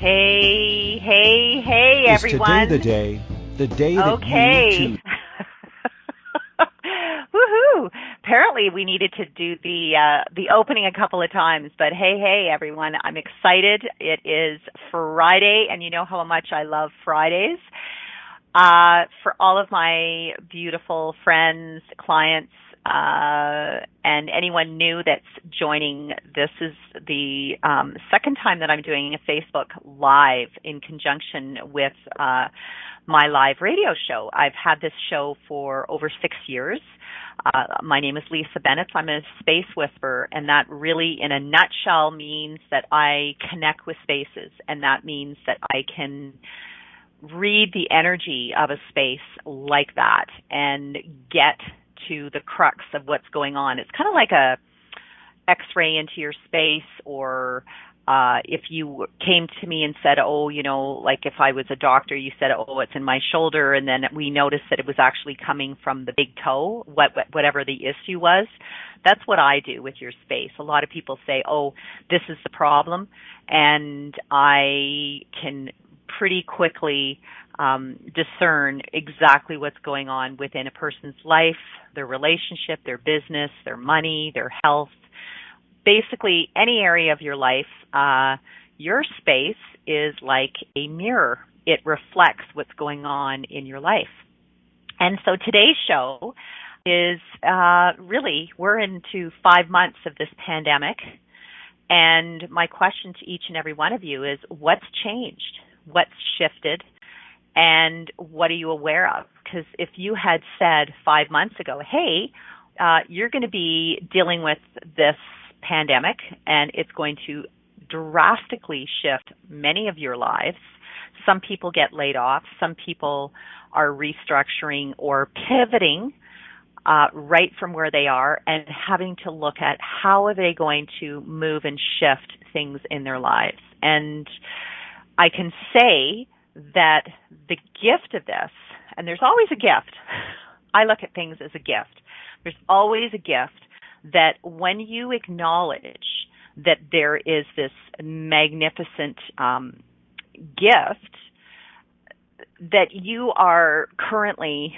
Hey, hey, hey, Is everyone. today the day, the day that okay. you choose? Woohoo! Apparently, we needed to do the uh, the opening a couple of times, but hey, hey, everyone! I'm excited. It is Friday, and you know how much I love Fridays. Uh, for all of my beautiful friends, clients, uh, and anyone new that's joining, this is the um, second time that I'm doing a Facebook Live in conjunction with uh, my live radio show. I've had this show for over six years. Uh, my name is Lisa Bennett. I'm a space whisperer, and that really, in a nutshell, means that I connect with spaces, and that means that I can read the energy of a space like that and get to the crux of what's going on. It's kind of like a x-ray into your space or uh if you came to me and said, "Oh, you know, like if I was a doctor, you said, "Oh, it's in my shoulder," and then we noticed that it was actually coming from the big toe, what whatever the issue was. That's what I do with your space. A lot of people say, "Oh, this is the problem," and I can pretty quickly um, discern exactly what's going on within a person's life, their relationship, their business, their money, their health, basically any area of your life. Uh, your space is like a mirror. It reflects what's going on in your life. And so today's show is uh, really, we're into five months of this pandemic. And my question to each and every one of you is what's changed? What's shifted? And what are you aware of? Because if you had said five months ago, hey, uh, you're going to be dealing with this pandemic and it's going to drastically shift many of your lives. Some people get laid off. Some people are restructuring or pivoting uh, right from where they are and having to look at how are they going to move and shift things in their lives. And I can say that the gift of this, and there's always a gift. I look at things as a gift. There's always a gift that when you acknowledge that there is this magnificent um, gift that you are currently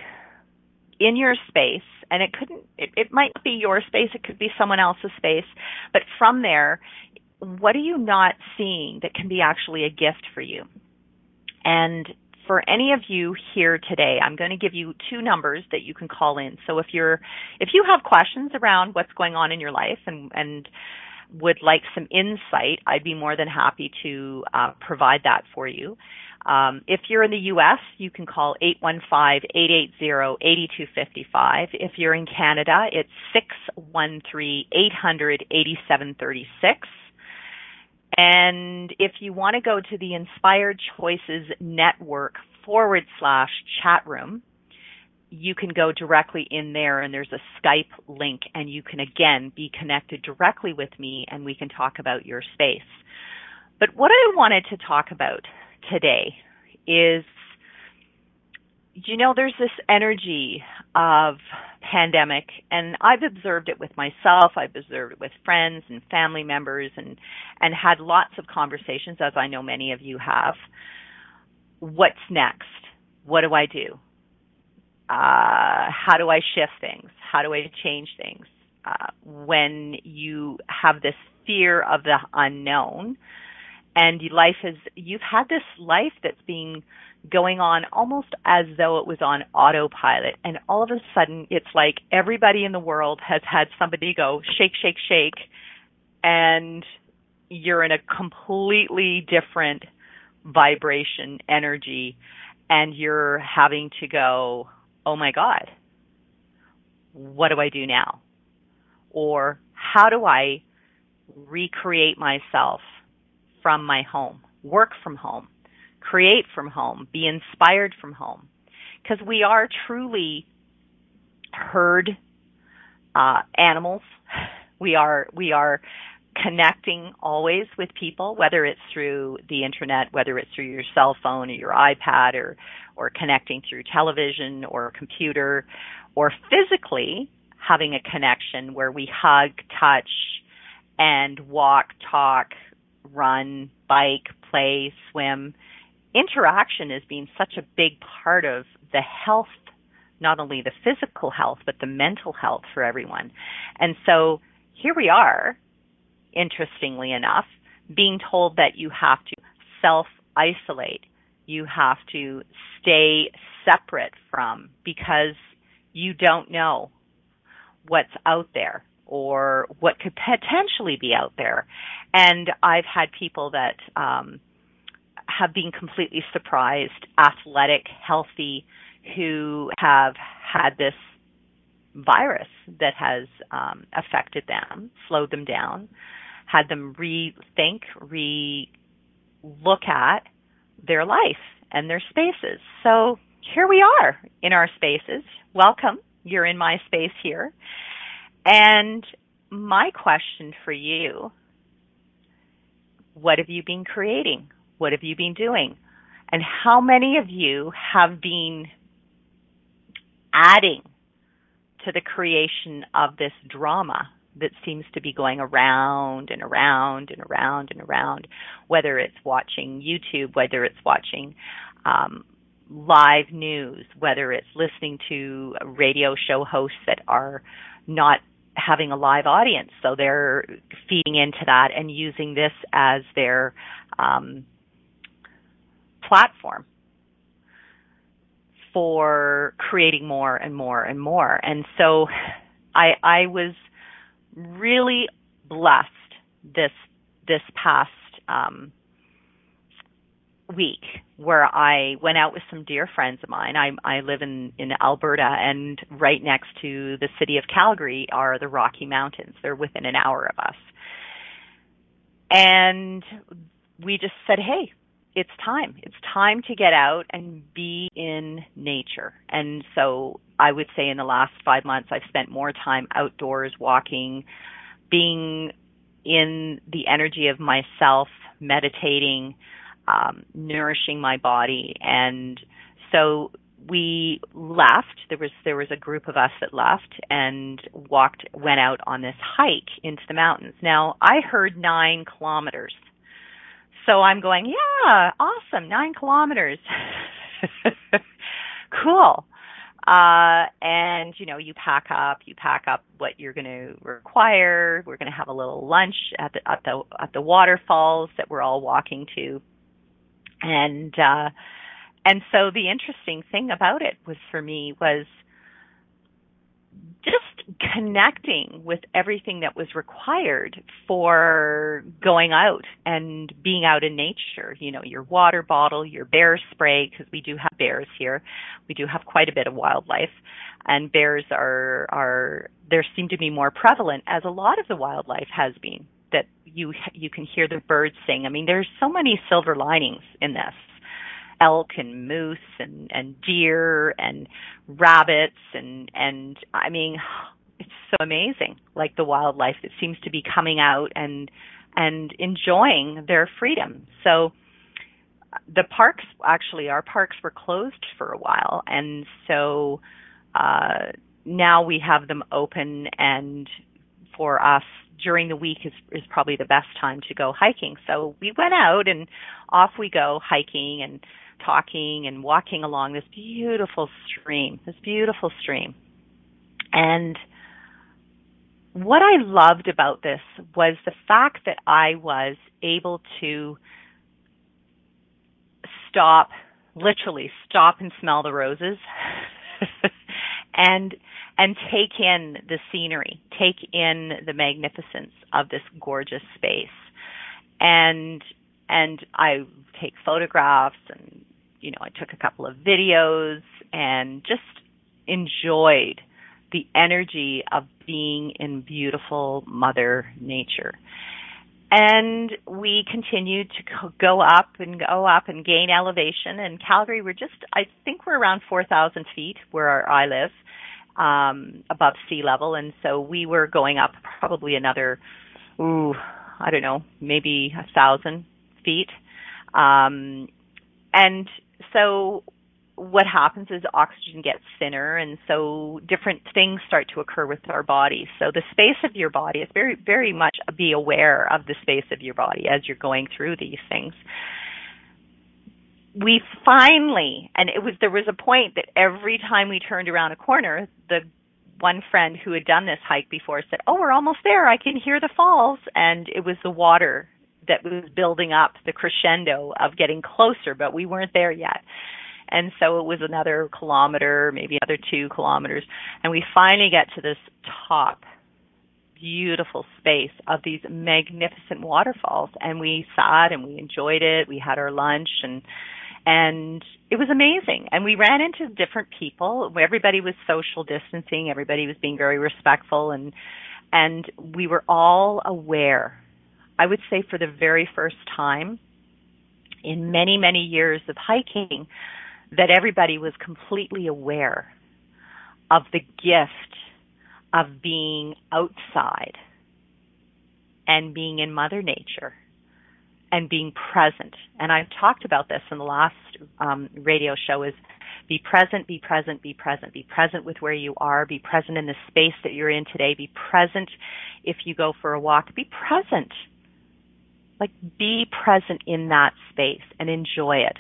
in your space and it couldn't it, it might be your space it could be someone else's space but from there what are you not seeing that can be actually a gift for you and for any of you here today, I'm going to give you two numbers that you can call in. So if you're, if you have questions around what's going on in your life and, and would like some insight, I'd be more than happy to uh, provide that for you. Um, if you're in the U.S., you can call 815-880-8255. If you're in Canada, it's 613-800-8736. And if you want to go to the Inspired Choices Network forward slash chat room, you can go directly in there and there's a Skype link and you can again be connected directly with me and we can talk about your space. But what I wanted to talk about today is you know there's this energy of pandemic and I've observed it with myself, I've observed it with friends and family members and and had lots of conversations as I know many of you have. What's next? What do I do? Uh, how do I shift things? How do I change things? Uh, when you have this fear of the unknown and life is, you've had this life that's being going on almost as though it was on autopilot. And all of a sudden, it's like everybody in the world has had somebody go shake, shake, shake, and you're in a completely different vibration, energy, and you're having to go, oh my God, what do I do now? Or how do I recreate myself from my home, work from home, create from home, be inspired from home. Because we are truly herd uh, animals. We are we are connecting always with people, whether it's through the internet, whether it's through your cell phone or your iPad or or connecting through television or computer or physically having a connection where we hug, touch, and walk, talk, run, bike, play, swim. Interaction is being such a big part of the health, not only the physical health, but the mental health for everyone. And so here we are, interestingly enough, being told that you have to self isolate. You have to stay separate from because you don't know what's out there or what could potentially be out there. And I've had people that um, have been completely surprised, athletic, healthy, who have had this virus that has um, affected them, slowed them down, had them rethink, re look at their life and their spaces. So here we are in our spaces. Welcome. You're in my space here. And my question for you what have you been creating? What have you been doing? And how many of you have been adding to the creation of this drama that seems to be going around and around and around and around, whether it's watching YouTube, whether it's watching um, live news, whether it's listening to radio show hosts that are not having a live audience. So they're feeding into that and using this as their um, platform for creating more and more and more. And so I, I was really blessed this this past um, week where I went out with some dear friends of mine. I, I live in, in Alberta and right next to the city of Calgary are the Rocky Mountains. They're within an hour of us. And we just said, hey, it's time. It's time to get out and be in nature. And so I would say in the last five months, I've spent more time outdoors walking, being in the energy of myself, meditating, um, nourishing my body. And so we left. There was there was a group of us that left and walked went out on this hike into the mountains. Now I heard nine kilometers. So I'm going, yeah, awesome, nine kilometers. cool. Uh, and you know, you pack up, you pack up what you're going to require. We're going to have a little lunch at the at the at the waterfalls that we're all walking to and uh and so the interesting thing about it was for me was just connecting with everything that was required for going out and being out in nature. You know, your water bottle, your bear spray, because we do have bears here. We do have quite a bit of wildlife, and bears are are there seem to be more prevalent as a lot of the wildlife has been that you you can hear the birds sing. I mean, there's so many silver linings in this. Elk and moose and and deer and rabbits and and I mean, it's so amazing. Like the wildlife that seems to be coming out and and enjoying their freedom. So the parks actually our parks were closed for a while and so uh now we have them open and for us during the week is is probably the best time to go hiking. So we went out and off we go hiking and talking and walking along this beautiful stream, this beautiful stream. And what I loved about this was the fact that I was able to stop, literally stop and smell the roses and and take in the scenery, take in the magnificence of this gorgeous space. And and I take photographs and you know, I took a couple of videos and just enjoyed the energy of being in beautiful mother nature. and we continued to go up and go up and gain elevation. And Calgary, we're just, I think we're around 4,000 feet where our I live, um, above sea level. And so we were going up probably another, ooh, I don't know, maybe a thousand feet. Um, and so what happens is oxygen gets thinner and so different things start to occur with our body. So the space of your body is very, very much be aware of the space of your body as you're going through these things. We finally, and it was, there was a point that every time we turned around a corner, the one friend who had done this hike before said, Oh, we're almost there. I can hear the falls. And it was the water that was building up the crescendo of getting closer, but we weren't there yet. And so it was another kilometer, maybe another two kilometers. And we finally get to this top beautiful space of these magnificent waterfalls and we sat and we enjoyed it. We had our lunch and and it was amazing. And we ran into different people. Everybody was social distancing. Everybody was being very respectful and and we were all aware. I would say for the very first time in many, many years of hiking that everybody was completely aware of the gift of being outside and being in Mother Nature and being present. And I've talked about this in the last um, radio show is be present, be present, be present. Be present with where you are. Be present in the space that you're in today. Be present if you go for a walk. Be present. Like be present in that space and enjoy it.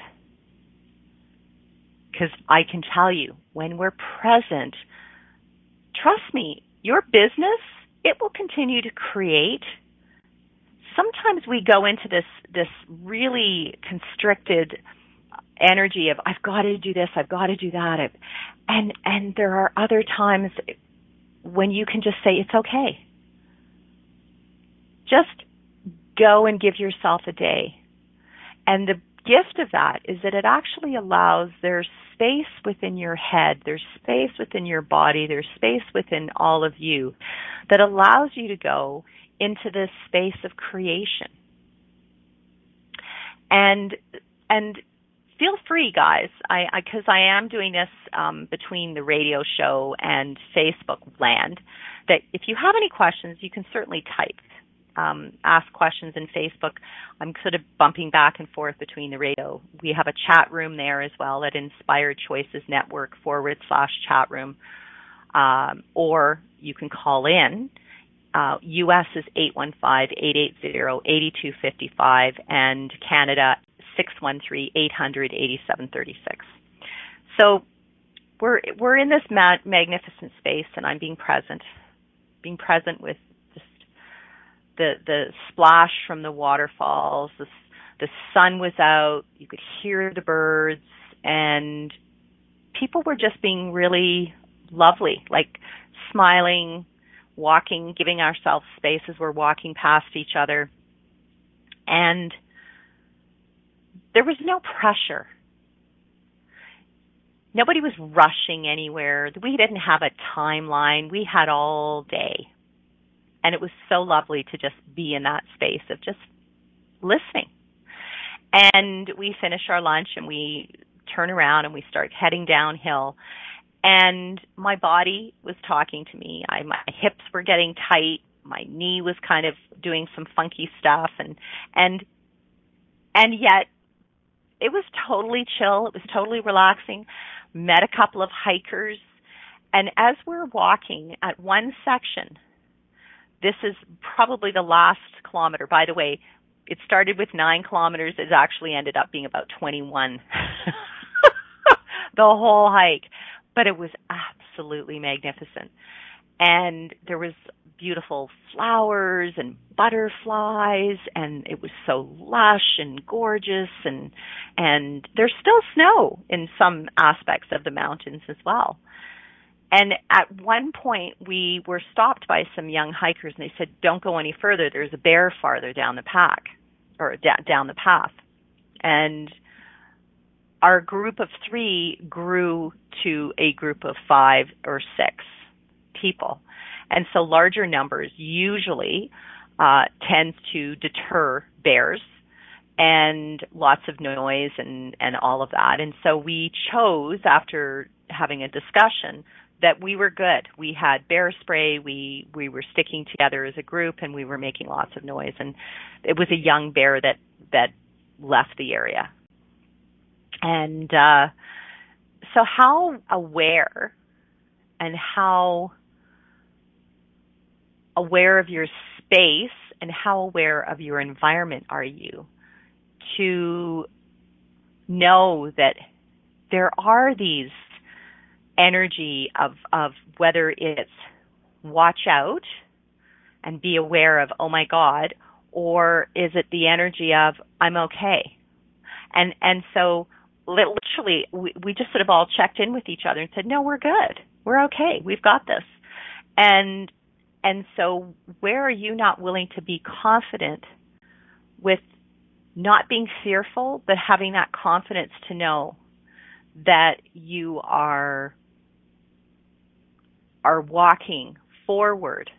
Because I can tell you, when we're present, trust me, your business, it will continue to create. Sometimes we go into this, this really constricted energy of, I've got to do this, I've got to do that. And, and there are other times when you can just say, it's okay. Just go and give yourself a day. And the gift of that is that it actually allows there's space within your head, there's space within your body, there's space within all of you that allows you to go into this space of creation. And and feel free, guys. I because I, I, am doing this um, between the radio show and Facebook land. That if you have any questions, you can certainly type um, ask questions in Facebook. I'm sort of bumping back and forth between the radio. We have a chat room there as well at Inspired Choices Network forward slash chat room. Um, or you can call in. Uh, US is 815-880-8255 and Canada 613-800-8736. So we're, we're in this ma- magnificent space and I'm being present, being present with the the splash from the waterfalls. The the sun was out. You could hear the birds, and people were just being really lovely, like smiling, walking, giving ourselves space as we're walking past each other, and there was no pressure. Nobody was rushing anywhere. We didn't have a timeline. We had all day and it was so lovely to just be in that space of just listening. And we finish our lunch and we turn around and we start heading downhill. And my body was talking to me. I, my hips were getting tight. My knee was kind of doing some funky stuff and, and, and yet it was totally chill. It was totally relaxing. Met a couple of hikers. And as we're walking at one section, this is probably the last kilometer. By the way, it started with nine kilometers. It actually ended up being about 21. the whole hike. But it was absolutely magnificent. And there was beautiful flowers and butterflies and it was so lush and gorgeous and and there's still snow in some aspects of the mountains as well. And at one point, we were stopped by some young hikers, and they said, "Don't go any further. There's a bear farther down the pack, or down the path." And our group of three grew to a group of five or six people, and so larger numbers usually uh, tends to deter bears and lots of noise and, and all of that. And so we chose after having a discussion that we were good. We had bear spray. We we were sticking together as a group, and we were making lots of noise. And it was a young bear that that left the area. And uh, so, how aware and how aware of your space and how aware of your environment are you to know that there are these energy of of whether it's watch out and be aware of oh my god or is it the energy of i'm okay? And and so literally we, we just sort of all checked in with each other and said no we're good. We're okay. We've got this. And and so where are you not willing to be confident with not being fearful but having that confidence to know that you are are walking forward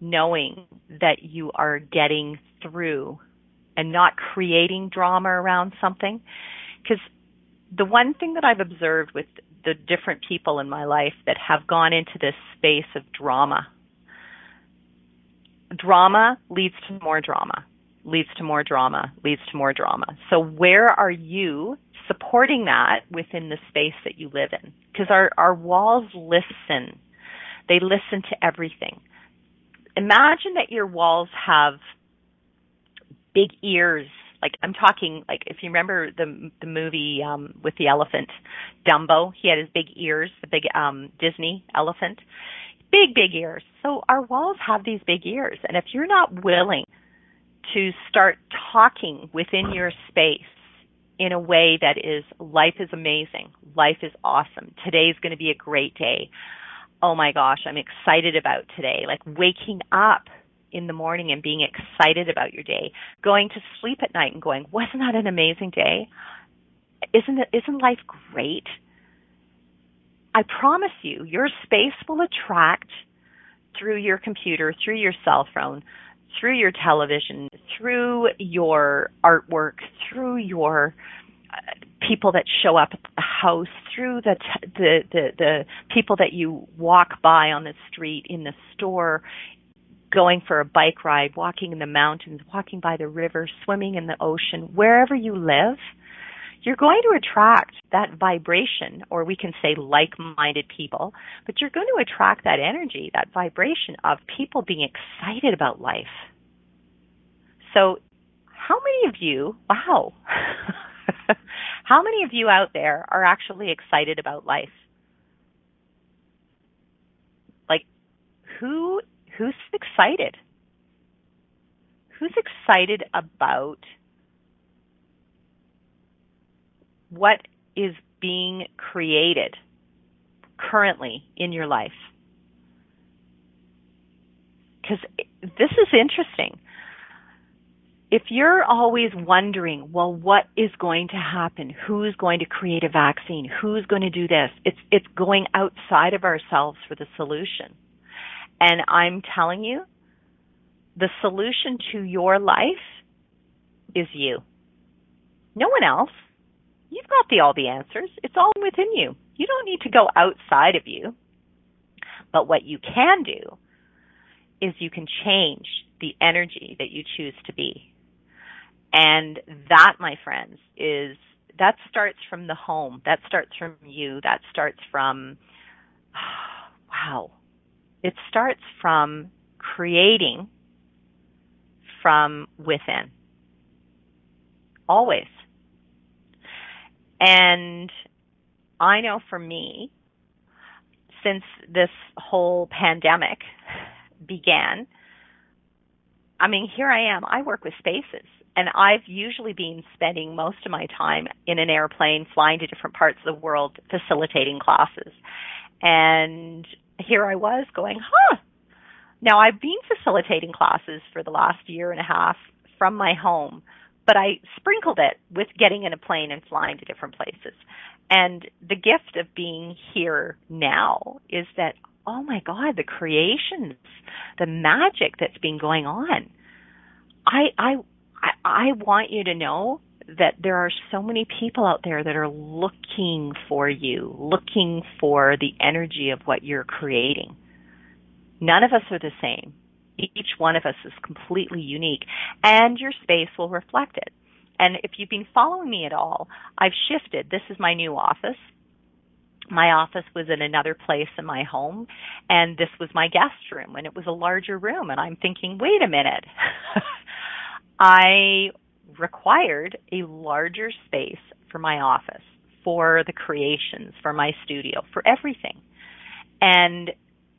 knowing that you are getting through and not creating drama around something. Because the one thing that I've observed with the different people in my life that have gone into this space of drama, drama leads to more drama, leads to more drama, leads to more drama. So where are you supporting that within the space that you live in? Because our, our walls listen. They listen to everything. Imagine that your walls have big ears. Like I'm talking like if you remember the the movie um with the elephant Dumbo, he had his big ears, the big um Disney elephant. Big big ears. So our walls have these big ears and if you're not willing to start talking within your space in a way that is life is amazing. Life is awesome. Today's going to be a great day. Oh my gosh, I'm excited about today. Like waking up in the morning and being excited about your day, going to sleep at night and going, wasn't that an amazing day? Isn't it, isn't life great? I promise you, your space will attract through your computer, through your cell phone, through your television, through your artwork, through your uh, people that show up at the house, through the, t- the the the people that you walk by on the street, in the store, going for a bike ride, walking in the mountains, walking by the river, swimming in the ocean, wherever you live, you're going to attract that vibration, or we can say like-minded people, but you're going to attract that energy, that vibration of people being excited about life. So how many of you, wow, how many of you out there are actually excited about life? Like, who who's excited? Who's excited about what is being created currently in your life? Because this is interesting. If you're always wondering, well, what is going to happen? Who's going to create a vaccine? Who's going to do this? It's, it's going outside of ourselves for the solution. And I'm telling you, the solution to your life is you. No one else. You've got the all the answers. It's all within you. You don't need to go outside of you. But what you can do is you can change the energy that you choose to be. And that, my friends, is that starts from the home. That starts from you. That starts from wow, it starts from creating from within. Always. And I know for me, since this whole pandemic began, I mean, here I am. I work with spaces, and I've usually been spending most of my time in an airplane flying to different parts of the world facilitating classes. And here I was going, huh. Now I've been facilitating classes for the last year and a half from my home, but I sprinkled it with getting in a plane and flying to different places. And the gift of being here now is that oh my God, the creations, the magic that's been going on. I, I, I want you to know that there are so many people out there that are looking for you, looking for the energy of what you're creating. None of us are the same. Each one of us is completely unique and your space will reflect it. And if you've been following me at all, I've shifted. This is my new office. My office was in another place in my home and this was my guest room and it was a larger room and I'm thinking, wait a minute. I required a larger space for my office, for the creations, for my studio, for everything. And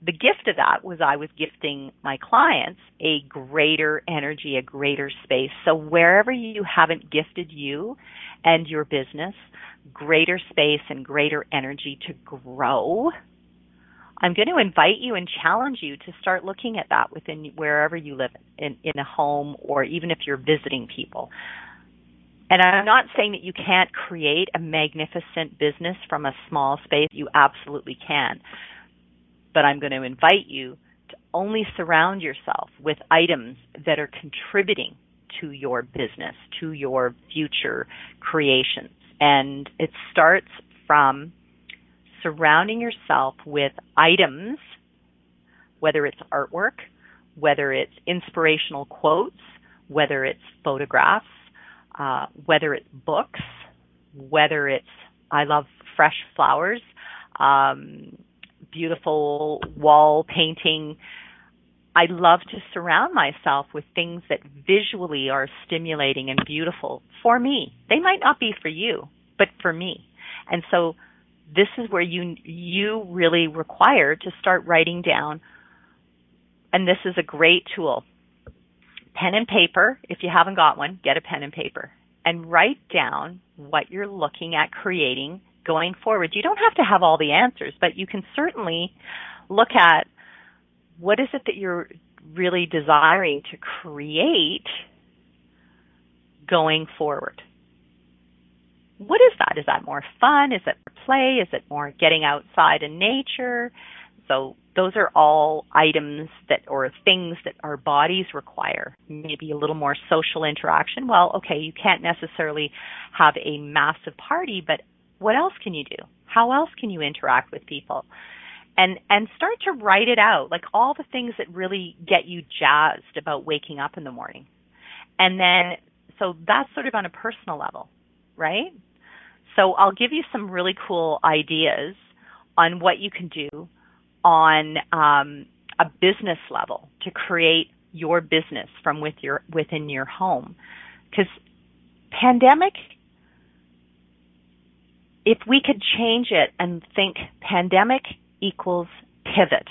the gift of that was I was gifting my clients a greater energy, a greater space. So wherever you haven't gifted you and your business greater space and greater energy to grow, I'm going to invite you and challenge you to start looking at that within wherever you live in, in a home or even if you're visiting people. And I'm not saying that you can't create a magnificent business from a small space. You absolutely can. But I'm going to invite you to only surround yourself with items that are contributing to your business, to your future creations. And it starts from surrounding yourself with items, whether it's artwork, whether it's inspirational quotes, whether it's photographs, uh, whether it's books, whether it's I love fresh flowers, um, beautiful wall painting. I love to surround myself with things that visually are stimulating and beautiful for me. They might not be for you, but for me. And so this is where you you really require to start writing down and this is a great tool pen and paper. If you haven't got one, get a pen and paper and write down what you're looking at creating going forward. You don't have to have all the answers, but you can certainly look at what is it that you're really desiring to create going forward. What is that? Is that more fun? Is it play? Is it more getting outside in nature? So those are all items that or things that our bodies require. Maybe a little more social interaction. Well, okay, you can't necessarily have a massive party, but what else can you do? How else can you interact with people? And and start to write it out, like all the things that really get you jazzed about waking up in the morning. And then so that's sort of on a personal level, right? So I'll give you some really cool ideas on what you can do on um, a business level to create your business from with your within your home because pandemic if we could change it and think pandemic equals pivot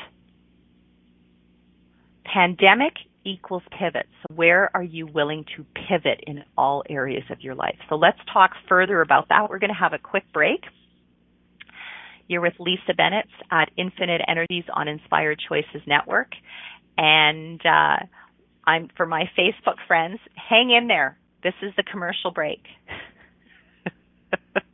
pandemic equals pivot so where are you willing to pivot in all areas of your life so let's talk further about that we're going to have a quick break you're with Lisa Bennett at Infinite Energies on Inspired Choices Network. And uh, I'm for my Facebook friends, hang in there. This is the commercial break.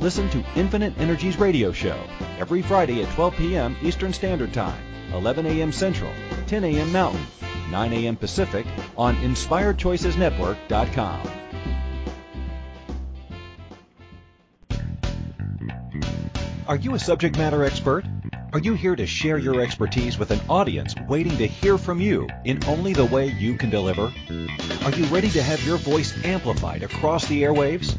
Listen to Infinite Energies radio show every Friday at 12 p.m. Eastern Standard Time, 11 a.m. Central, 10 a.m. Mountain, 9 a.m. Pacific on InspiredChoicesNetwork.com. Are you a subject matter expert? Are you here to share your expertise with an audience waiting to hear from you in only the way you can deliver? Are you ready to have your voice amplified across the airwaves?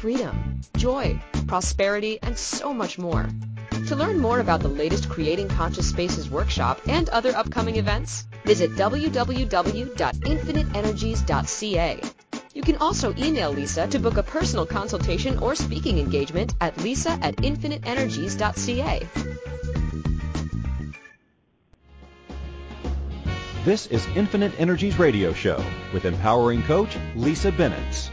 freedom, joy, prosperity, and so much more. To learn more about the latest Creating Conscious Spaces workshop and other upcoming events, visit www.infiniteenergies.ca. You can also email Lisa to book a personal consultation or speaking engagement at lisa at infiniteenergies.ca. This is Infinite Energies Radio Show with empowering coach Lisa Bennett.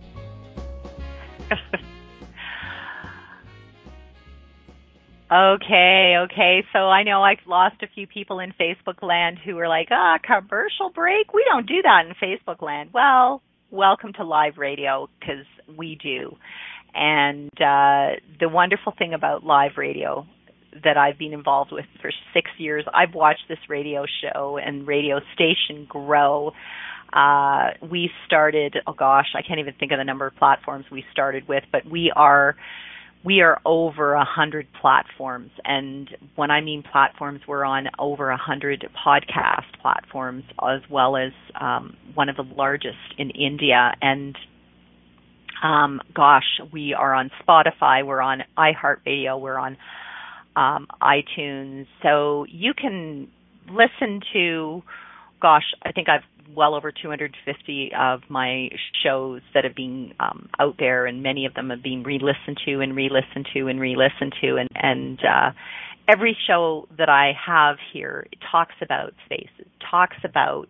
Okay, okay. So I know I've lost a few people in Facebook land who were like, ah, commercial break? We don't do that in Facebook land. Well, welcome to live radio because we do. And uh, the wonderful thing about live radio that I've been involved with for six years, I've watched this radio show and radio station grow. Uh, we started, oh gosh, I can't even think of the number of platforms we started with, but we are we are over a hundred platforms. And when i mean platforms we're on over a hundred podcast platforms as well as um, one of the largest in india. And um, gosh we are on spotify we're on iheartradio we're on um, itunes. So you can listen to gosh i think i've well over 250 of my shows that have been um, out there, and many of them have been re-listened to and re-listened to and re-listened to, and and uh, every show that I have here talks about space. It talks about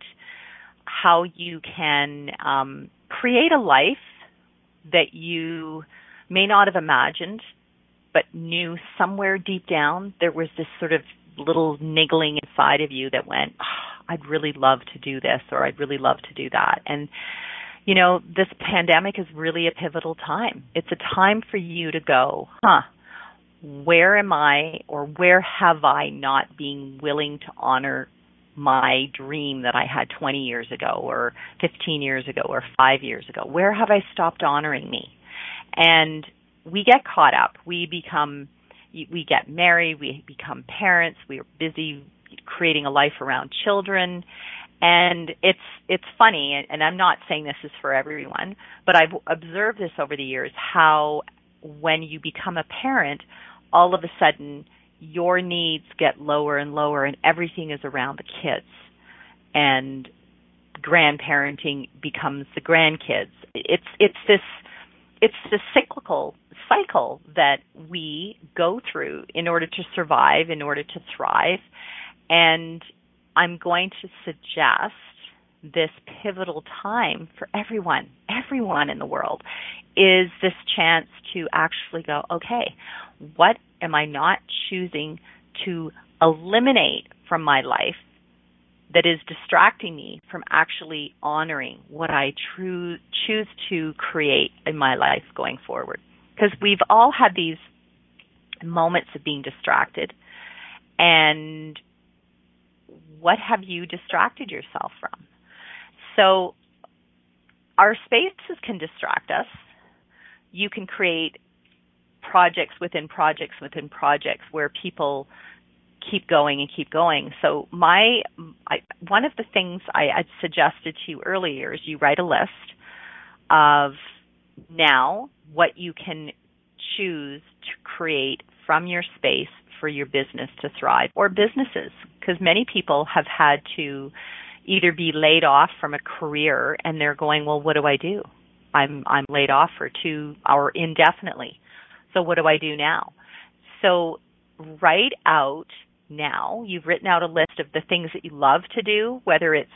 how you can um, create a life that you may not have imagined, but knew somewhere deep down there was this sort of little niggling inside of you that went. Oh, I'd really love to do this or I'd really love to do that. And you know, this pandemic is really a pivotal time. It's a time for you to go, huh, where am I or where have I not been willing to honor my dream that I had 20 years ago or 15 years ago or 5 years ago? Where have I stopped honoring me? And we get caught up. We become we get married, we become parents, we are busy creating a life around children. And it's it's funny and I'm not saying this is for everyone but I've observed this over the years how when you become a parent all of a sudden your needs get lower and lower and everything is around the kids. And grandparenting becomes the grandkids. It's it's this it's this cyclical cycle that we go through in order to survive in order to thrive and I'm going to suggest this pivotal time for everyone, everyone in the world, is this chance to actually go, okay, what am I not choosing to eliminate from my life that is distracting me from actually honoring what I true, choose to create in my life going forward? Because we've all had these moments of being distracted and what have you distracted yourself from? So our spaces can distract us. You can create projects within projects within projects where people keep going and keep going. So my I, one of the things I, I suggested to you earlier is you write a list of now what you can choose to create from your space for your business to thrive or businesses because many people have had to either be laid off from a career and they're going, well, what do I do? I'm I'm laid off for two or indefinitely. So what do I do now? So write out now. You've written out a list of the things that you love to do, whether it's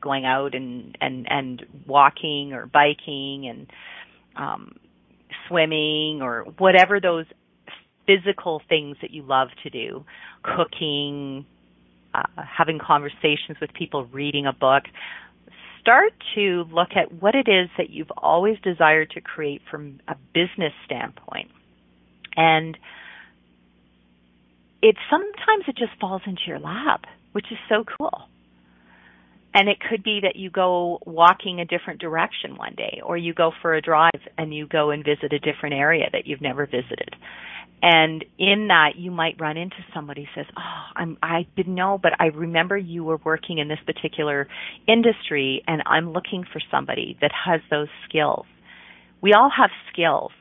going out and and and walking or biking and um swimming or whatever those physical things that you love to do, cooking, uh, having conversations with people, reading a book. Start to look at what it is that you've always desired to create from a business standpoint. And it sometimes it just falls into your lap, which is so cool. And it could be that you go walking a different direction one day, or you go for a drive and you go and visit a different area that you've never visited. And in that, you might run into somebody who says, "Oh, I'm, I didn't know, but I remember you were working in this particular industry, and I'm looking for somebody that has those skills." We all have skills,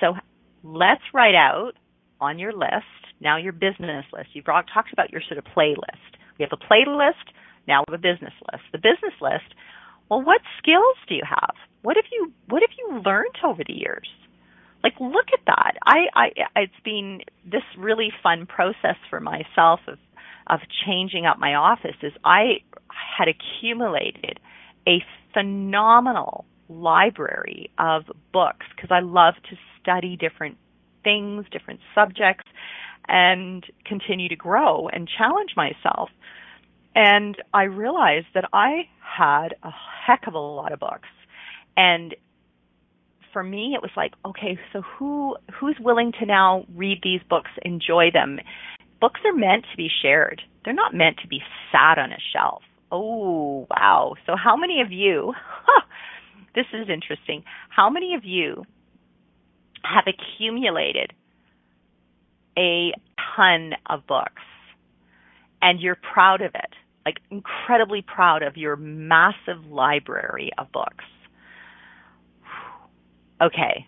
so let's write out on your list now your business list. You've talked about your sort of playlist. We have a playlist now we have a business list. The business list, well, what skills do you have? What have you what have you learned over the years? Like look at that. I, I it's been this really fun process for myself of of changing up my office is I had accumulated a phenomenal library of books because I love to study different things, different subjects, and continue to grow and challenge myself. And I realized that I had a heck of a lot of books. And for me it was like, okay, so who who's willing to now read these books, enjoy them? Books are meant to be shared. They're not meant to be sat on a shelf. Oh, wow. So how many of you this is interesting. How many of you have accumulated a ton of books and you're proud of it? like incredibly proud of your massive library of books. Okay.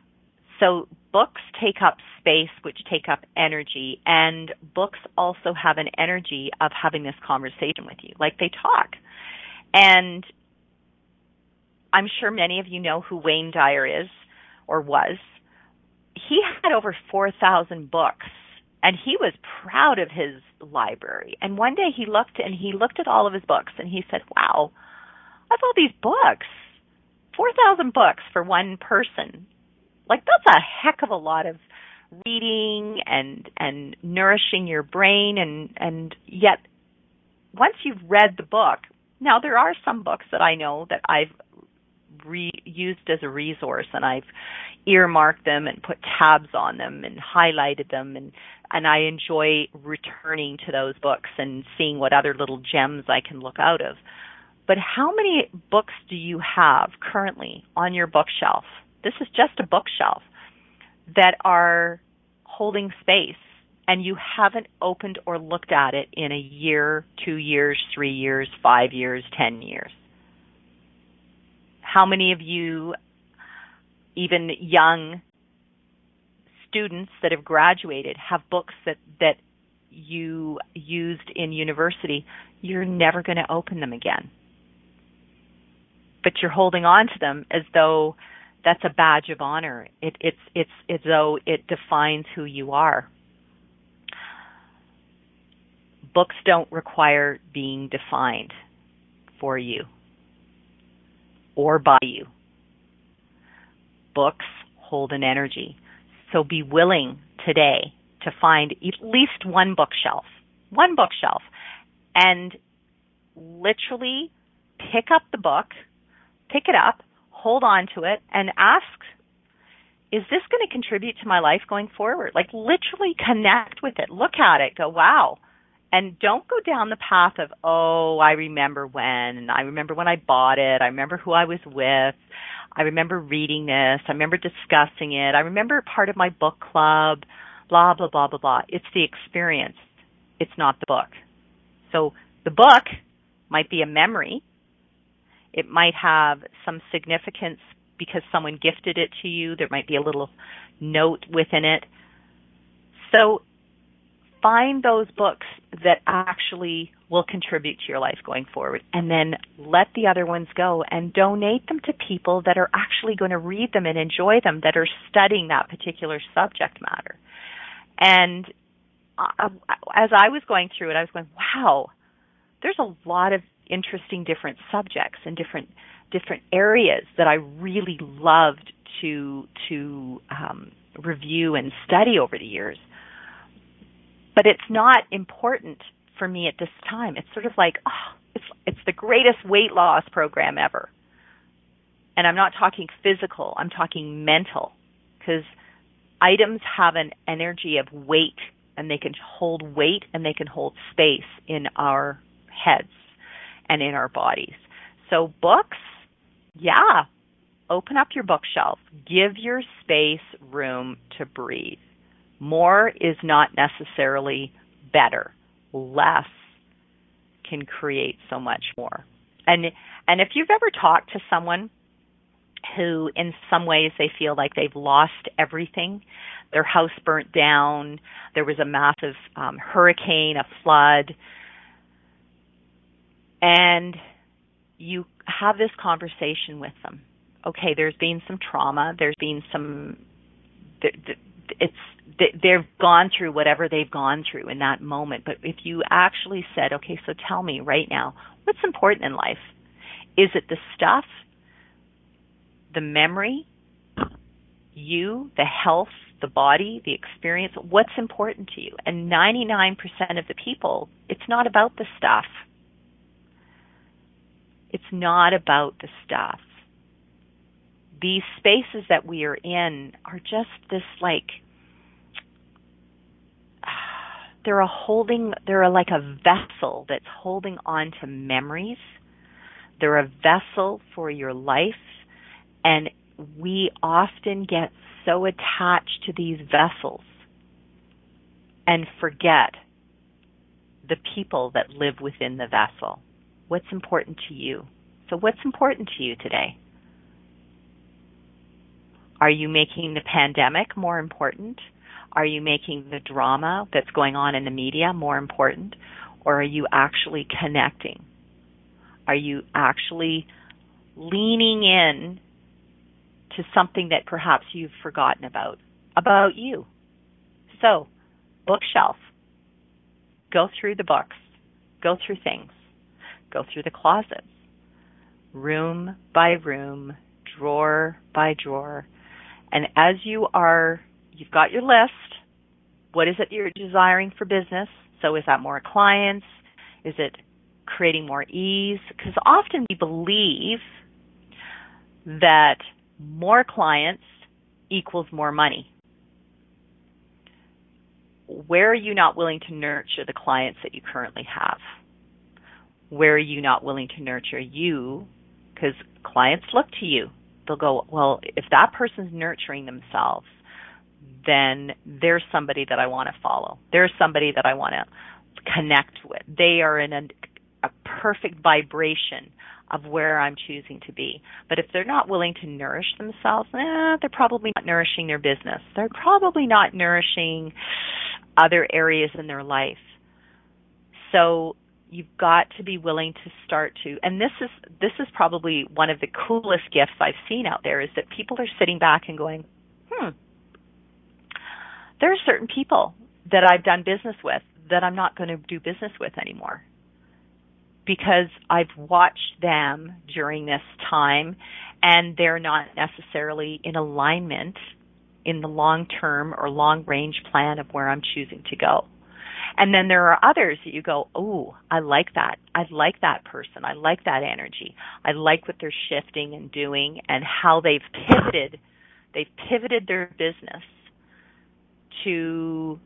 So books take up space, which take up energy, and books also have an energy of having this conversation with you. Like they talk. And I'm sure many of you know who Wayne Dyer is or was. He had over 4,000 books and he was proud of his library. And one day he looked and he looked at all of his books and he said, "Wow, I have all these books. 4,000 books for one person. Like that's a heck of a lot of reading and and nourishing your brain and and yet once you've read the book, now there are some books that I know that I've re- used as a resource and I've earmarked them and put tabs on them and highlighted them and and I enjoy returning to those books and seeing what other little gems I can look out of. But how many books do you have currently on your bookshelf? This is just a bookshelf that are holding space and you haven't opened or looked at it in a year, two years, three years, five years, ten years. How many of you, even young students that have graduated have books that that you used in university, you're never going to open them again. But you're holding on to them as though that's a badge of honor. It, it's it's as though it defines who you are. Books don't require being defined for you or by you. Books hold an energy. So be willing today to find at least one bookshelf, one bookshelf, and literally pick up the book, pick it up, hold on to it, and ask, is this going to contribute to my life going forward? Like literally connect with it, look at it, go, wow. And don't go down the path of, oh, I remember when, and I remember when I bought it, I remember who I was with, I remember reading this. I remember discussing it. I remember part of my book club, blah, blah, blah, blah, blah. It's the experience. It's not the book. So the book might be a memory. It might have some significance because someone gifted it to you. There might be a little note within it. So find those books that actually will contribute to your life going forward and then let the other ones go and donate them to people that are actually going to read them and enjoy them that are studying that particular subject matter. And uh, as I was going through it, I was going, wow, there's a lot of interesting different subjects and different different areas that I really loved to to um, review and study over the years. But it's not important for me at this time. It's sort of like, oh, it's it's the greatest weight loss program ever. And I'm not talking physical, I'm talking mental because items have an energy of weight and they can hold weight and they can hold space in our heads and in our bodies. So books, yeah, open up your bookshelf. Give your space room to breathe. More is not necessarily better. Less can create so much more. And and if you've ever talked to someone who in some ways they feel like they've lost everything, their house burnt down, there was a massive um, hurricane, a flood, and you have this conversation with them. Okay, there's been some trauma, there's been some it's they've gone through whatever they've gone through in that moment. But if you actually said, okay, so tell me right now, what's important in life? Is it the stuff, the memory, you, the health, the body, the experience? What's important to you? And 99% of the people, it's not about the stuff. It's not about the stuff. These spaces that we are in are just this like they're a holding they're like a vessel that's holding on to memories. They're a vessel for your life and we often get so attached to these vessels and forget the people that live within the vessel. What's important to you? So, what's important to you today? Are you making the pandemic more important? Are you making the drama that's going on in the media more important? Or are you actually connecting? Are you actually leaning in to something that perhaps you've forgotten about, about you? So, bookshelf. Go through the books. Go through things go through the closets, room by room, drawer by drawer. And as you are, you've got your list. What is it you're desiring for business? So is that more clients? Is it creating more ease? Because often we believe that more clients equals more money. Where are you not willing to nurture the clients that you currently have? Where are you not willing to nurture you? Because clients look to you. They'll go, well, if that person's nurturing themselves, then there's somebody that I want to follow. There's somebody that I want to connect with. They are in a, a perfect vibration of where I'm choosing to be. But if they're not willing to nourish themselves, eh, they're probably not nourishing their business. They're probably not nourishing other areas in their life. So you've got to be willing to start to and this is this is probably one of the coolest gifts I've seen out there is that people are sitting back and going, "Hmm. There are certain people that I've done business with that I'm not going to do business with anymore." Because I've watched them during this time and they're not necessarily in alignment in the long term or long range plan of where I'm choosing to go. And then there are others that you go, oh, I like that. I like that person. I like that energy. I like what they're shifting and doing and how they've pivoted. They've pivoted their business to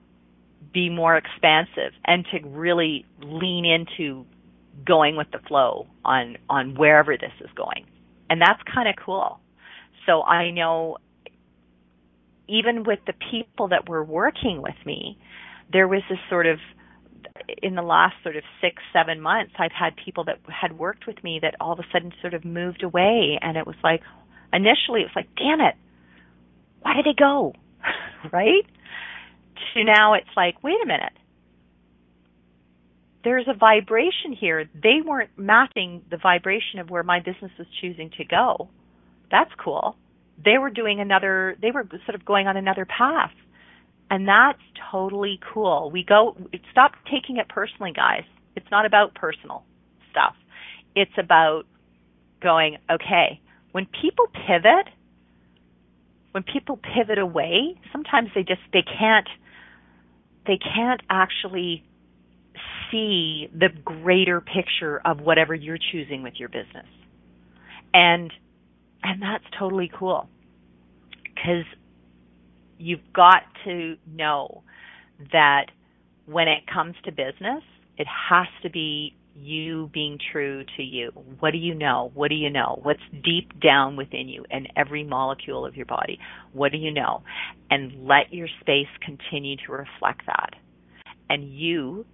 be more expansive and to really lean into going with the flow on on wherever this is going. And that's kind of cool. So I know even with the people that were working with me, there was this sort of in the last sort of six, seven months, I've had people that had worked with me that all of a sudden sort of moved away. And it was like, initially, it was like, damn it, why did they go? right? To now, it's like, wait a minute. There's a vibration here. They weren't matching the vibration of where my business was choosing to go. That's cool. They were doing another, they were sort of going on another path And that's totally cool. We go, stop taking it personally, guys. It's not about personal stuff. It's about going, okay, when people pivot, when people pivot away, sometimes they just, they can't, they can't actually see the greater picture of whatever you're choosing with your business. And, and that's totally cool. Cause you've got to know that when it comes to business, it has to be you being true to you. What do you know? What do you know? What's deep down within you and every molecule of your body? What do you know? And let your space continue to reflect that. And you,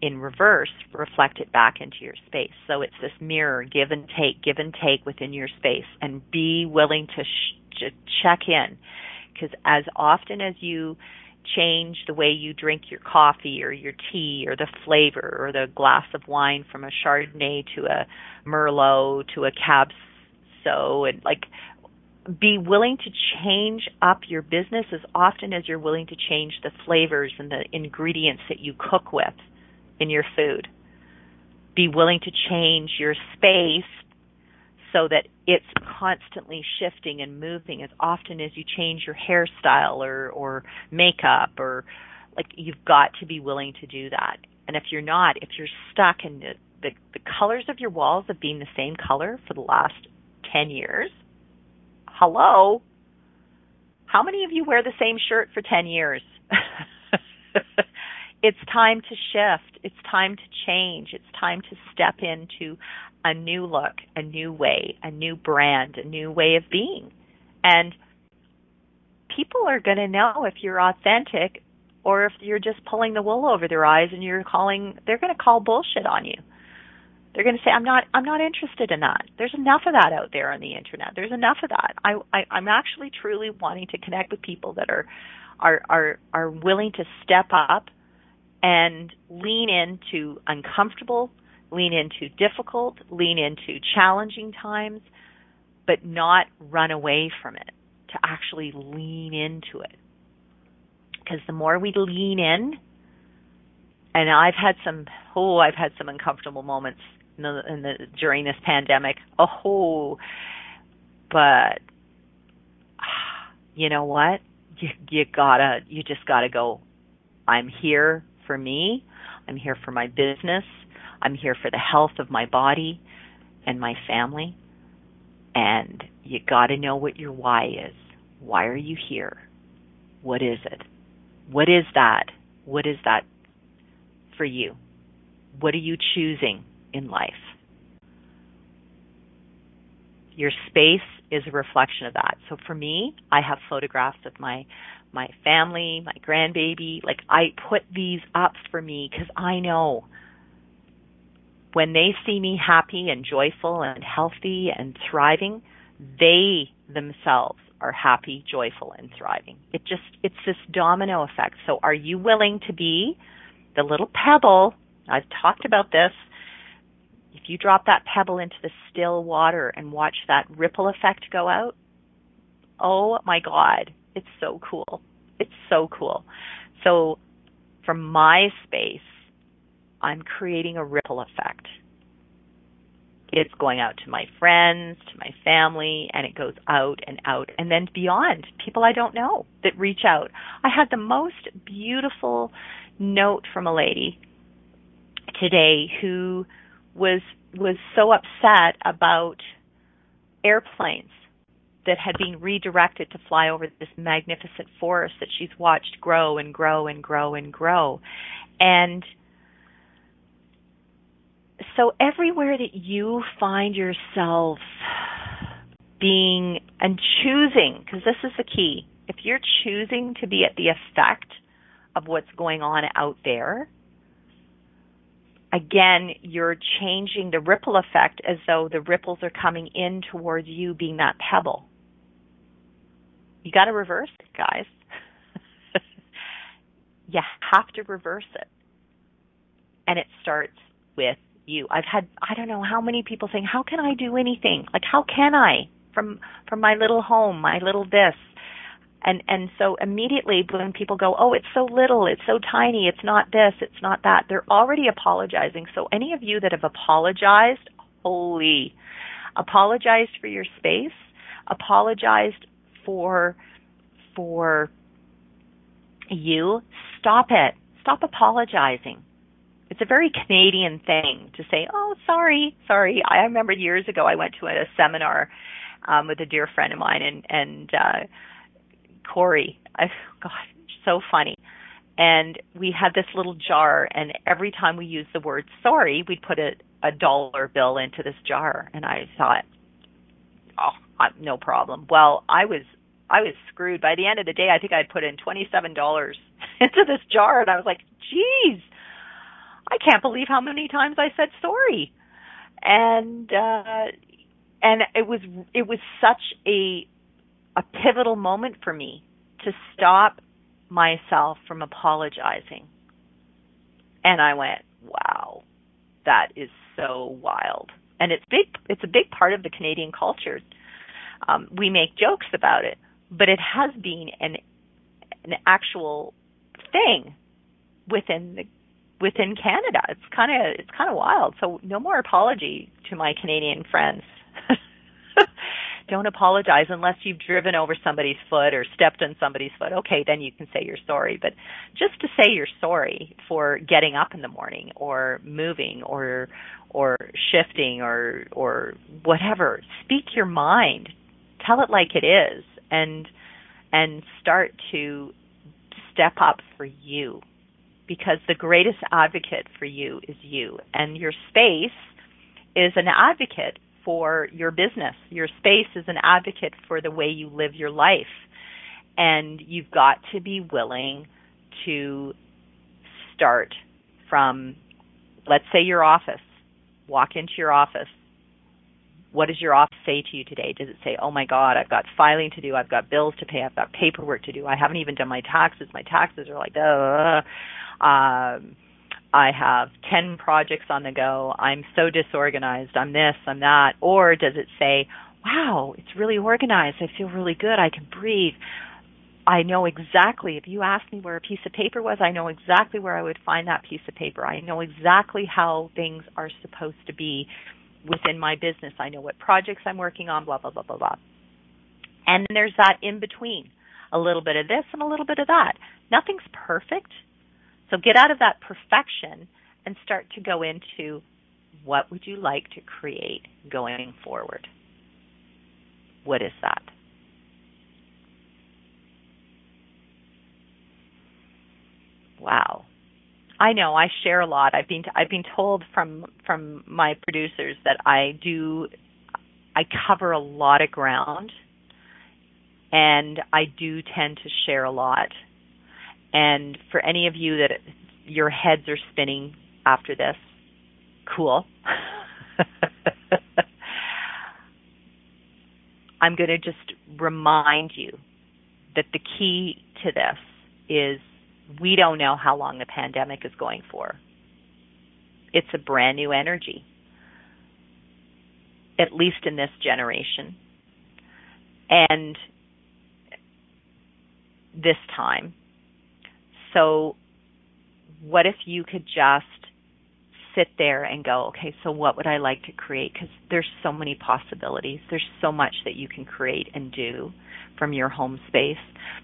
in reverse, reflect it back into your space. So it's this mirror, give and take, give and take within your space, and be willing to, sh- to check in. Because as often as you change the way you drink your coffee or your tea or the flavor or the glass of wine from a Chardonnay to a Merlot to a Cab so and like be willing to change up your business as often as you're willing to change the flavors and the ingredients that you cook with in your food. Be willing to change your space so that it's constantly shifting and moving as often as you change your hairstyle or or makeup or like you've got to be willing to do that. And if you're not, if you're stuck in the the, the colors of your walls have been the same color for the last 10 years, hello? How many of you wear the same shirt for 10 years? it's time to shift. It's time to change. It's time to step into a new look, a new way, a new brand, a new way of being. And people are going to know if you're authentic or if you're just pulling the wool over their eyes and you're calling they're going to call bullshit on you. They're going to say I'm not I'm not interested in that. There's enough of that out there on the internet. There's enough of that. I, I I'm actually truly wanting to connect with people that are are are are willing to step up and lean into uncomfortable lean into difficult, lean into challenging times, but not run away from it, to actually lean into it. Because the more we lean in, and I've had some, oh, I've had some uncomfortable moments in the, in the during this pandemic. Oh, but you know what? You, you gotta, you just gotta go. I'm here for me. I'm here for my business. I'm here for the health of my body and my family. And you got to know what your why is. Why are you here? What is it? What is that? What is that for you? What are you choosing in life? Your space is a reflection of that. So for me, I have photographs of my my family, my grandbaby. Like I put these up for me because I know when they see me happy and joyful and healthy and thriving, they themselves are happy, joyful, and thriving. It just, it's this domino effect. So are you willing to be the little pebble? I've talked about this. If you drop that pebble into the still water and watch that ripple effect go out, oh my God, it's so cool. It's so cool. So from my space, I'm creating a ripple effect. It's going out to my friends, to my family, and it goes out and out and then beyond people I don't know that reach out. I had the most beautiful note from a lady today who was was so upset about airplanes that had been redirected to fly over this magnificent forest that she's watched grow and grow and grow and grow. And so everywhere that you find yourself being and choosing, because this is the key, if you're choosing to be at the effect of what's going on out there, again, you're changing the ripple effect as though the ripples are coming in towards you being that pebble. You got to reverse it, guys. you have to reverse it. And it starts with you. I've had I don't know how many people saying, "How can I do anything? Like how can I from from my little home, my little this?" And and so immediately when people go, "Oh, it's so little, it's so tiny, it's not this, it's not that." They're already apologizing. So any of you that have apologized, holy apologized for your space, apologized for for you, stop it. Stop apologizing. It's a very Canadian thing to say, "Oh, sorry, sorry." I remember years ago I went to a seminar um, with a dear friend of mine, and and uh, Corey, I, God, so funny. And we had this little jar, and every time we used the word sorry, we'd put a, a dollar bill into this jar. And I thought, oh, I, no problem. Well, I was I was screwed. By the end of the day, I think I'd put in twenty seven dollars into this jar, and I was like, geez, I can't believe how many times I said sorry. And uh and it was it was such a a pivotal moment for me to stop myself from apologizing. And I went, wow, that is so wild. And it's big it's a big part of the Canadian culture. Um, we make jokes about it, but it has been an an actual thing within the within Canada. It's kind of it's kind of wild. So no more apology to my Canadian friends. Don't apologize unless you've driven over somebody's foot or stepped on somebody's foot. Okay, then you can say you're sorry. But just to say you're sorry for getting up in the morning or moving or or shifting or or whatever, speak your mind. Tell it like it is and and start to step up for you because the greatest advocate for you is you and your space is an advocate for your business. Your space is an advocate for the way you live your life. And you've got to be willing to start from, let's say, your office. Walk into your office. What does your office say to you today? Does it say, oh my God, I've got filing to do, I've got bills to pay, I've got paperwork to do, I haven't even done my taxes, my taxes are like, uh, um, I have 10 projects on the go. I'm so disorganized. I'm this, I'm that. Or does it say, wow, it's really organized. I feel really good. I can breathe. I know exactly, if you asked me where a piece of paper was, I know exactly where I would find that piece of paper. I know exactly how things are supposed to be within my business. I know what projects I'm working on, blah, blah, blah, blah, blah. And there's that in between a little bit of this and a little bit of that. Nothing's perfect. So get out of that perfection and start to go into what would you like to create going forward? What is that? Wow. I know I share a lot. I've been I've been told from from my producers that I do I cover a lot of ground and I do tend to share a lot and for any of you that your heads are spinning after this, cool. I'm going to just remind you that the key to this is we don't know how long the pandemic is going for. It's a brand new energy, at least in this generation. And this time, so what if you could just sit there and go, okay, so what would I like to create? Because there's so many possibilities. There's so much that you can create and do from your home space,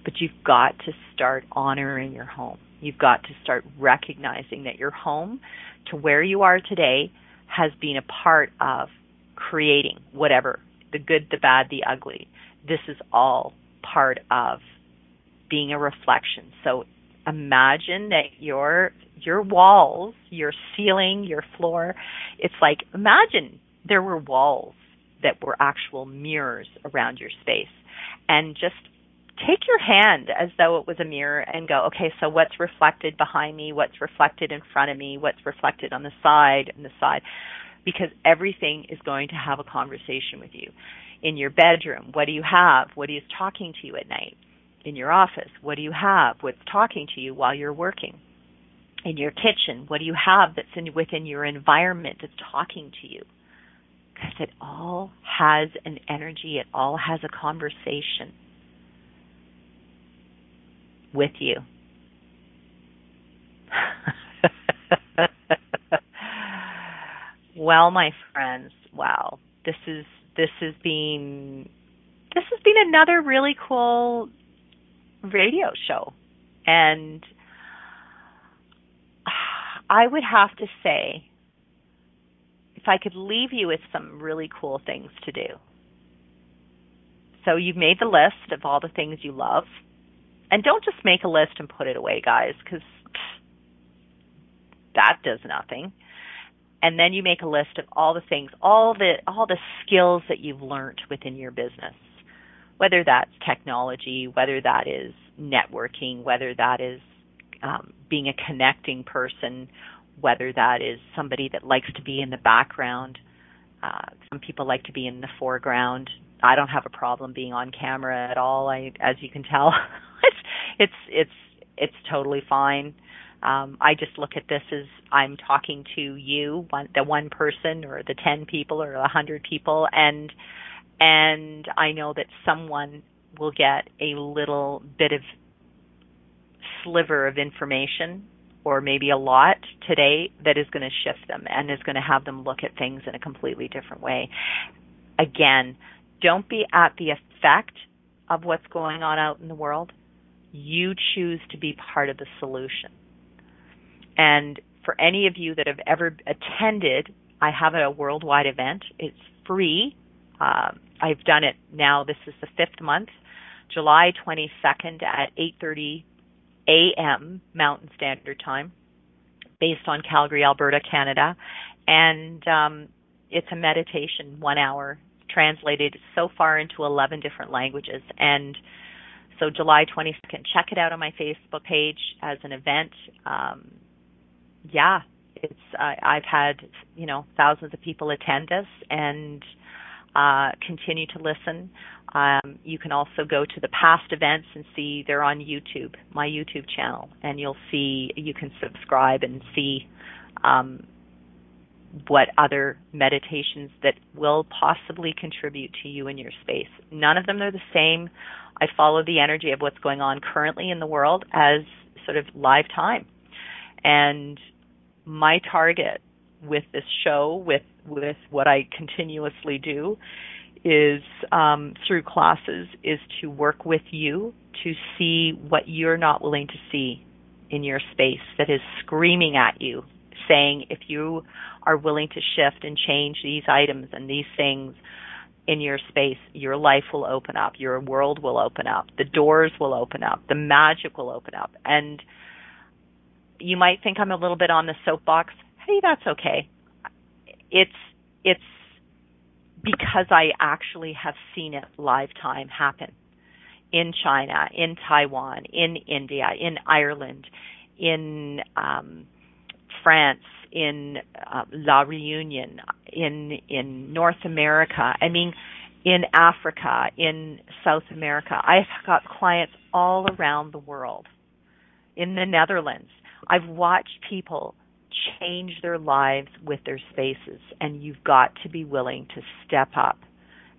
but you've got to start honoring your home. You've got to start recognizing that your home to where you are today has been a part of creating whatever the good, the bad, the ugly. This is all part of being a reflection. So imagine that your your walls, your ceiling, your floor, it's like imagine there were walls that were actual mirrors around your space and just take your hand as though it was a mirror and go, okay, so what's reflected behind me? What's reflected in front of me? What's reflected on the side and the side? Because everything is going to have a conversation with you. In your bedroom, what do you have? What is talking to you at night? In your office? What do you have? What's talking to you while you're working? In your kitchen, what do you have that's in, within your environment that's talking to you? Because it all has an energy, it all has a conversation. with you. well, my friends, wow. This is this has been this has been another really cool radio show. And I would have to say if I could leave you with some really cool things to do. So you've made the list of all the things you love. And don't just make a list and put it away, guys, because that does nothing. And then you make a list of all the things, all the all the skills that you've learned within your business. Whether that's technology, whether that is networking, whether that is um, being a connecting person, whether that is somebody that likes to be in the background. Uh, some people like to be in the foreground. I don't have a problem being on camera at all. I, as you can tell, it's it's it's it's totally fine. Um, I just look at this as I'm talking to you, one, the one person, or the ten people, or a hundred people, and and I know that someone will get a little bit of sliver of information or maybe a lot today that is going to shift them and is going to have them look at things in a completely different way. Again, don't be at the effect of what's going on out in the world. You choose to be part of the solution. And for any of you that have ever attended, I have a worldwide event. It's free. Uh, I've done it now. This is the fifth month, July 22nd at 8:30 a.m. Mountain Standard Time, based on Calgary, Alberta, Canada, and um, it's a meditation, one hour, translated so far into 11 different languages. And so, July 22nd, check it out on my Facebook page as an event. Um, yeah, it's uh, I've had you know thousands of people attend this and uh, continue to listen. Um, you can also go to the past events and see they're on YouTube, my YouTube channel, and you'll see you can subscribe and see um, what other meditations that will possibly contribute to you in your space. None of them are the same. I follow the energy of what's going on currently in the world as sort of live time. And my target with this show, with with what I continuously do, is um, through classes is to work with you to see what you're not willing to see in your space that is screaming at you saying if you are willing to shift and change these items and these things in your space your life will open up your world will open up the doors will open up the magic will open up. And you might think I'm a little bit on the soapbox. Hey that's okay it's it's because I actually have seen it live time happen in China, in Taiwan, in India, in Ireland, in um, France, in uh, La Reunion, in in North America. I mean, in Africa, in South America. I've got clients all around the world. In the Netherlands, I've watched people change their lives with their spaces. And you've got to be willing to step up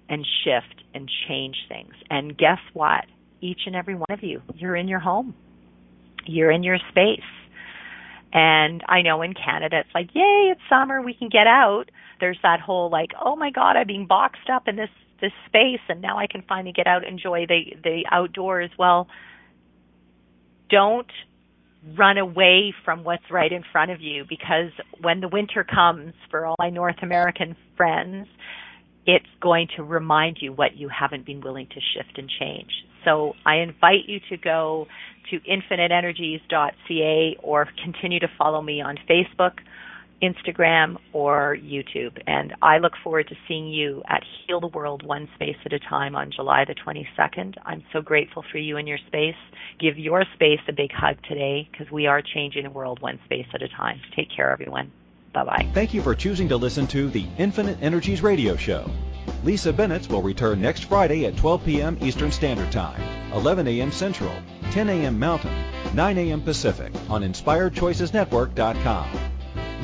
and shift and change things. And guess what? Each and every one of you, you're in your home, you're in your space. And I know in Canada it's like, yay, it's summer, we can get out. There's that whole like, oh my God, I'm being boxed up in this this space, and now I can finally get out and enjoy the the outdoors. Well, don't run away from what's right in front of you because when the winter comes for all my North American friends, it's going to remind you what you haven't been willing to shift and change. So I invite you to go to infiniteenergies.ca or continue to follow me on Facebook Instagram, or YouTube. And I look forward to seeing you at Heal the World One Space at a Time on July the 22nd. I'm so grateful for you and your space. Give your space a big hug today because we are changing the world one space at a time. Take care, everyone. Bye bye. Thank you for choosing to listen to the Infinite Energies Radio Show. Lisa Bennett will return next Friday at 12 p.m. Eastern Standard Time, 11 a.m. Central, 10 a.m. Mountain, 9 a.m. Pacific on InspiredChoicesNetwork.com.